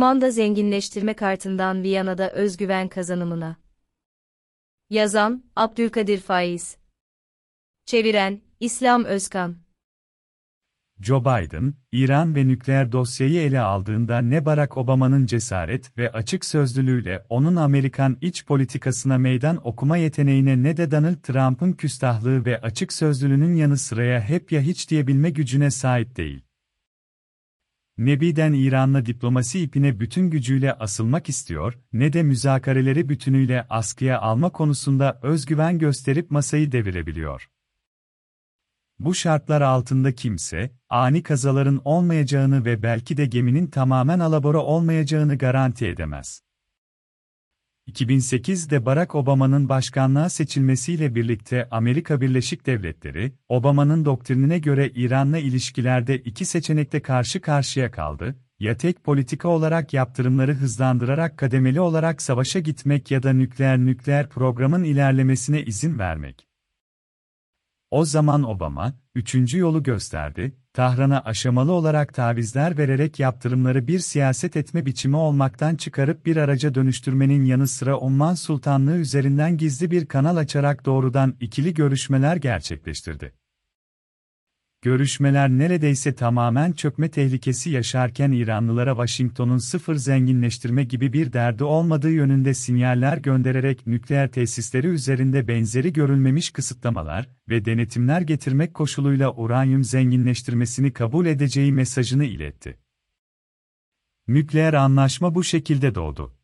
Umman'da zenginleştirme kartından Viyana'da özgüven kazanımına. Yazan, Abdülkadir Faiz. Çeviren, İslam Özkan. Joe Biden, İran ve nükleer dosyayı ele aldığında ne Barack Obama'nın cesaret ve açık sözlülüğüyle onun Amerikan iç politikasına meydan okuma yeteneğine ne de Donald Trump'ın küstahlığı ve açık sözlülüğünün yanı sıraya hep ya hiç diyebilme gücüne sahip değil. Nebi'den İran'la diplomasi ipine bütün gücüyle asılmak istiyor, ne de müzakareleri bütünüyle askıya alma konusunda özgüven gösterip masayı devirebiliyor. Bu şartlar altında kimse, ani kazaların olmayacağını ve belki de geminin tamamen alabora olmayacağını garanti edemez. 2008'de Barack Obama'nın başkanlığa seçilmesiyle birlikte Amerika Birleşik Devletleri, Obama'nın doktrinine göre İran'la ilişkilerde iki seçenekte karşı karşıya kaldı, ya tek politika olarak yaptırımları hızlandırarak kademeli olarak savaşa gitmek ya da nükleer nükleer programın ilerlemesine izin vermek. O zaman Obama, üçüncü yolu gösterdi, Tahran'a aşamalı olarak tavizler vererek yaptırımları bir siyaset etme biçimi olmaktan çıkarıp bir araca dönüştürmenin yanı sıra Umman Sultanlığı üzerinden gizli bir kanal açarak doğrudan ikili görüşmeler gerçekleştirdi. Görüşmeler neredeyse tamamen çökme tehlikesi yaşarken İranlılara Washington'un sıfır zenginleştirme gibi bir derdi olmadığı yönünde sinyaller göndererek nükleer tesisleri üzerinde benzeri görülmemiş kısıtlamalar ve denetimler getirmek koşuluyla uranyum zenginleştirmesini kabul edeceği mesajını iletti. Nükleer anlaşma bu şekilde doğdu.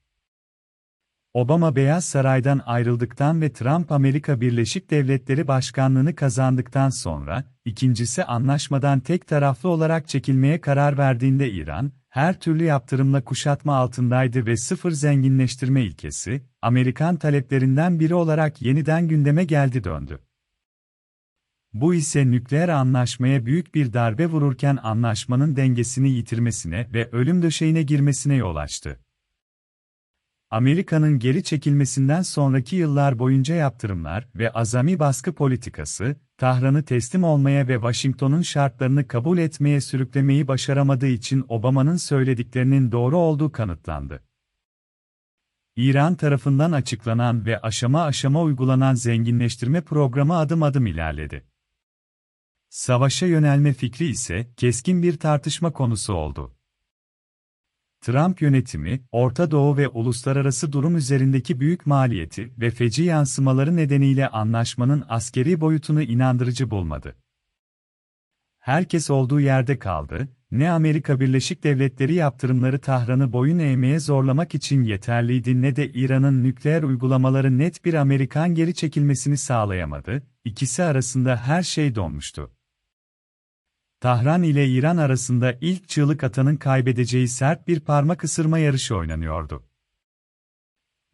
Obama Beyaz Saray'dan ayrıldıktan ve Trump Amerika Birleşik Devletleri Başkanlığını kazandıktan sonra, ikincisi anlaşmadan tek taraflı olarak çekilmeye karar verdiğinde İran, her türlü yaptırımla kuşatma altındaydı ve sıfır zenginleştirme ilkesi, Amerikan taleplerinden biri olarak yeniden gündeme geldi döndü. Bu ise nükleer anlaşmaya büyük bir darbe vururken anlaşmanın dengesini yitirmesine ve ölüm döşeğine girmesine yol açtı. Amerika'nın geri çekilmesinden sonraki yıllar boyunca yaptırımlar ve azami baskı politikası, Tahran'ı teslim olmaya ve Washington'un şartlarını kabul etmeye sürüklemeyi başaramadığı için Obama'nın söylediklerinin doğru olduğu kanıtlandı. İran tarafından açıklanan ve aşama aşama uygulanan zenginleştirme programı adım adım ilerledi. Savaşa yönelme fikri ise keskin bir tartışma konusu oldu. Trump yönetimi, Orta Doğu ve uluslararası durum üzerindeki büyük maliyeti ve feci yansımaları nedeniyle anlaşmanın askeri boyutunu inandırıcı bulmadı. Herkes olduğu yerde kaldı, ne Amerika Birleşik Devletleri yaptırımları Tahran'ı boyun eğmeye zorlamak için yeterliydi ne de İran'ın nükleer uygulamaları net bir Amerikan geri çekilmesini sağlayamadı, ikisi arasında her şey donmuştu. Tahran ile İran arasında ilk çığlık atanın kaybedeceği sert bir parmak ısırma yarışı oynanıyordu.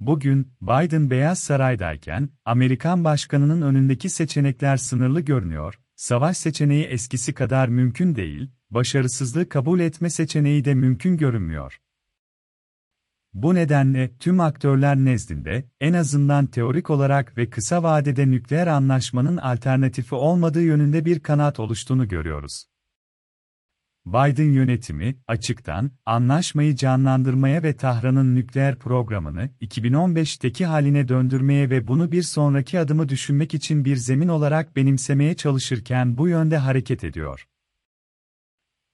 Bugün, Biden Beyaz Saray'dayken, Amerikan başkanının önündeki seçenekler sınırlı görünüyor, savaş seçeneği eskisi kadar mümkün değil, başarısızlığı kabul etme seçeneği de mümkün görünmüyor. Bu nedenle tüm aktörler nezdinde, en azından teorik olarak ve kısa vadede nükleer anlaşmanın alternatifi olmadığı yönünde bir kanaat oluştuğunu görüyoruz. Biden yönetimi, açıktan, anlaşmayı canlandırmaya ve Tahran'ın nükleer programını 2015'teki haline döndürmeye ve bunu bir sonraki adımı düşünmek için bir zemin olarak benimsemeye çalışırken bu yönde hareket ediyor.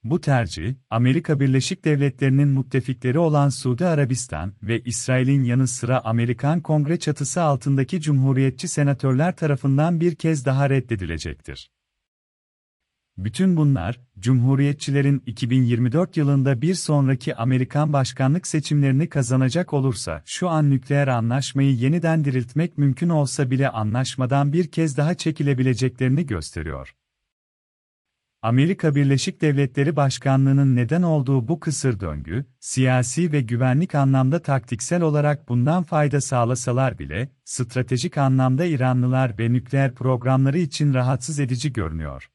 Bu tercih, Amerika Birleşik Devletleri'nin müttefikleri olan Suudi Arabistan ve İsrail'in yanı sıra Amerikan Kongre çatısı altındaki Cumhuriyetçi senatörler tarafından bir kez daha reddedilecektir. Bütün bunlar, Cumhuriyetçilerin 2024 yılında bir sonraki Amerikan başkanlık seçimlerini kazanacak olursa şu an nükleer anlaşmayı yeniden diriltmek mümkün olsa bile anlaşmadan bir kez daha çekilebileceklerini gösteriyor. Amerika Birleşik Devletleri Başkanlığı'nın neden olduğu bu kısır döngü, siyasi ve güvenlik anlamda taktiksel olarak bundan fayda sağlasalar bile, stratejik anlamda İranlılar ve nükleer programları için rahatsız edici görünüyor.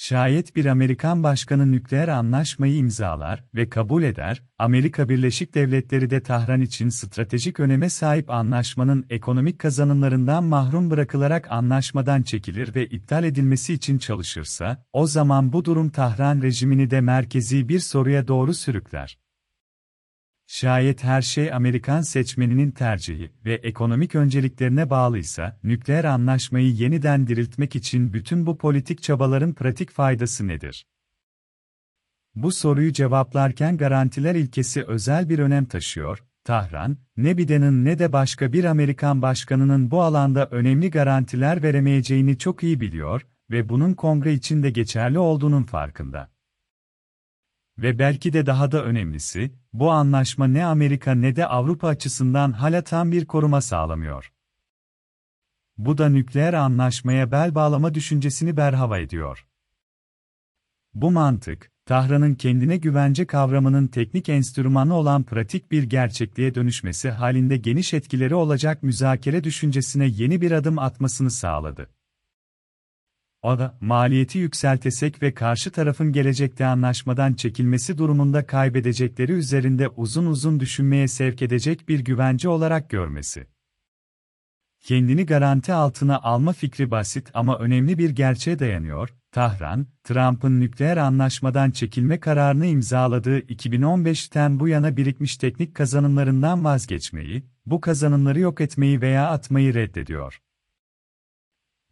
Şayet bir Amerikan başkanı nükleer anlaşmayı imzalar ve kabul eder, Amerika Birleşik Devletleri de Tahran için stratejik öneme sahip anlaşmanın ekonomik kazanımlarından mahrum bırakılarak anlaşmadan çekilir ve iptal edilmesi için çalışırsa, o zaman bu durum Tahran rejimini de merkezi bir soruya doğru sürükler. Şayet her şey Amerikan seçmeninin tercihi ve ekonomik önceliklerine bağlıysa, nükleer anlaşmayı yeniden diriltmek için bütün bu politik çabaların pratik faydası nedir? Bu soruyu cevaplarken garantiler ilkesi özel bir önem taşıyor. Tahran, ne Biden'ın ne de başka bir Amerikan başkanının bu alanda önemli garantiler veremeyeceğini çok iyi biliyor ve bunun kongre için de geçerli olduğunun farkında. Ve belki de daha da önemlisi, bu anlaşma ne Amerika ne de Avrupa açısından hala tam bir koruma sağlamıyor. Bu da nükleer anlaşmaya bel bağlama düşüncesini berhava ediyor. Bu mantık, Tahran'ın kendine güvence kavramının teknik enstrümanı olan pratik bir gerçekliğe dönüşmesi halinde geniş etkileri olacak müzakere düşüncesine yeni bir adım atmasını sağladı. O da, maliyeti yükseltesek ve karşı tarafın gelecekte anlaşmadan çekilmesi durumunda kaybedecekleri üzerinde uzun uzun düşünmeye sevk edecek bir güvence olarak görmesi. Kendini garanti altına alma fikri basit ama önemli bir gerçeğe dayanıyor. Tahran, Trump'ın nükleer anlaşmadan çekilme kararını imzaladığı 2015'ten bu yana birikmiş teknik kazanımlarından vazgeçmeyi, bu kazanımları yok etmeyi veya atmayı reddediyor.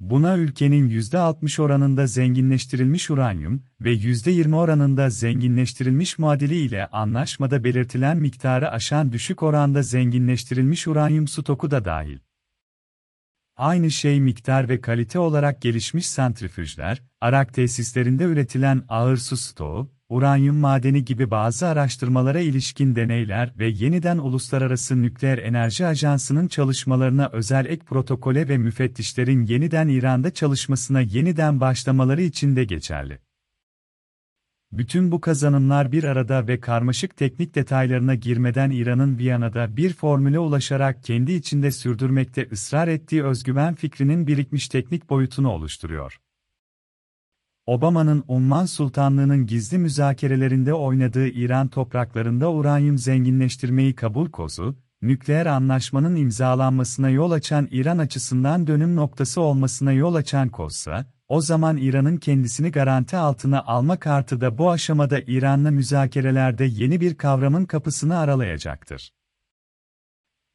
Buna ülkenin %60 oranında zenginleştirilmiş uranyum ve %20 oranında zenginleştirilmiş muadili ile anlaşmada belirtilen miktarı aşan düşük oranda zenginleştirilmiş uranyum stoku da dahil. Aynı şey miktar ve kalite olarak gelişmiş santrifüjler, arak tesislerinde üretilen ağır su stoğu, uranyum madeni gibi bazı araştırmalara ilişkin deneyler ve yeniden Uluslararası Nükleer Enerji Ajansı'nın çalışmalarına özel ek protokole ve müfettişlerin yeniden İran'da çalışmasına yeniden başlamaları için de geçerli. Bütün bu kazanımlar bir arada ve karmaşık teknik detaylarına girmeden İran'ın Viyana'da bir formüle ulaşarak kendi içinde sürdürmekte ısrar ettiği özgüven fikrinin birikmiş teknik boyutunu oluşturuyor. Obama'nın Umman Sultanlığı'nın gizli müzakerelerinde oynadığı İran topraklarında uranyum zenginleştirmeyi kabul kozu, nükleer anlaşmanın imzalanmasına yol açan İran açısından dönüm noktası olmasına yol açan kozsa, o zaman İran'ın kendisini garanti altına alma kartı da bu aşamada İran'la müzakerelerde yeni bir kavramın kapısını aralayacaktır.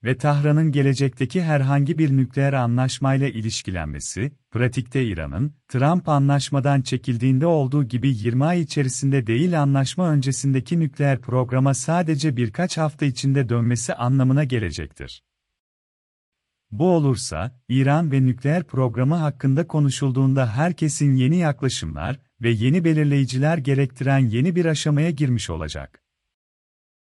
Ve Tahran'ın gelecekteki herhangi bir nükleer anlaşmayla ilişkilenmesi, pratikte İran'ın, Trump anlaşmadan çekildiğinde olduğu gibi 20 ay içerisinde değil anlaşma öncesindeki nükleer programa sadece birkaç hafta içinde dönmesi anlamına gelecektir. Bu olursa, İran ve nükleer programı hakkında konuşulduğunda herkesin yeni yaklaşımlar ve yeni belirleyiciler gerektiren yeni bir aşamaya girmiş olacak.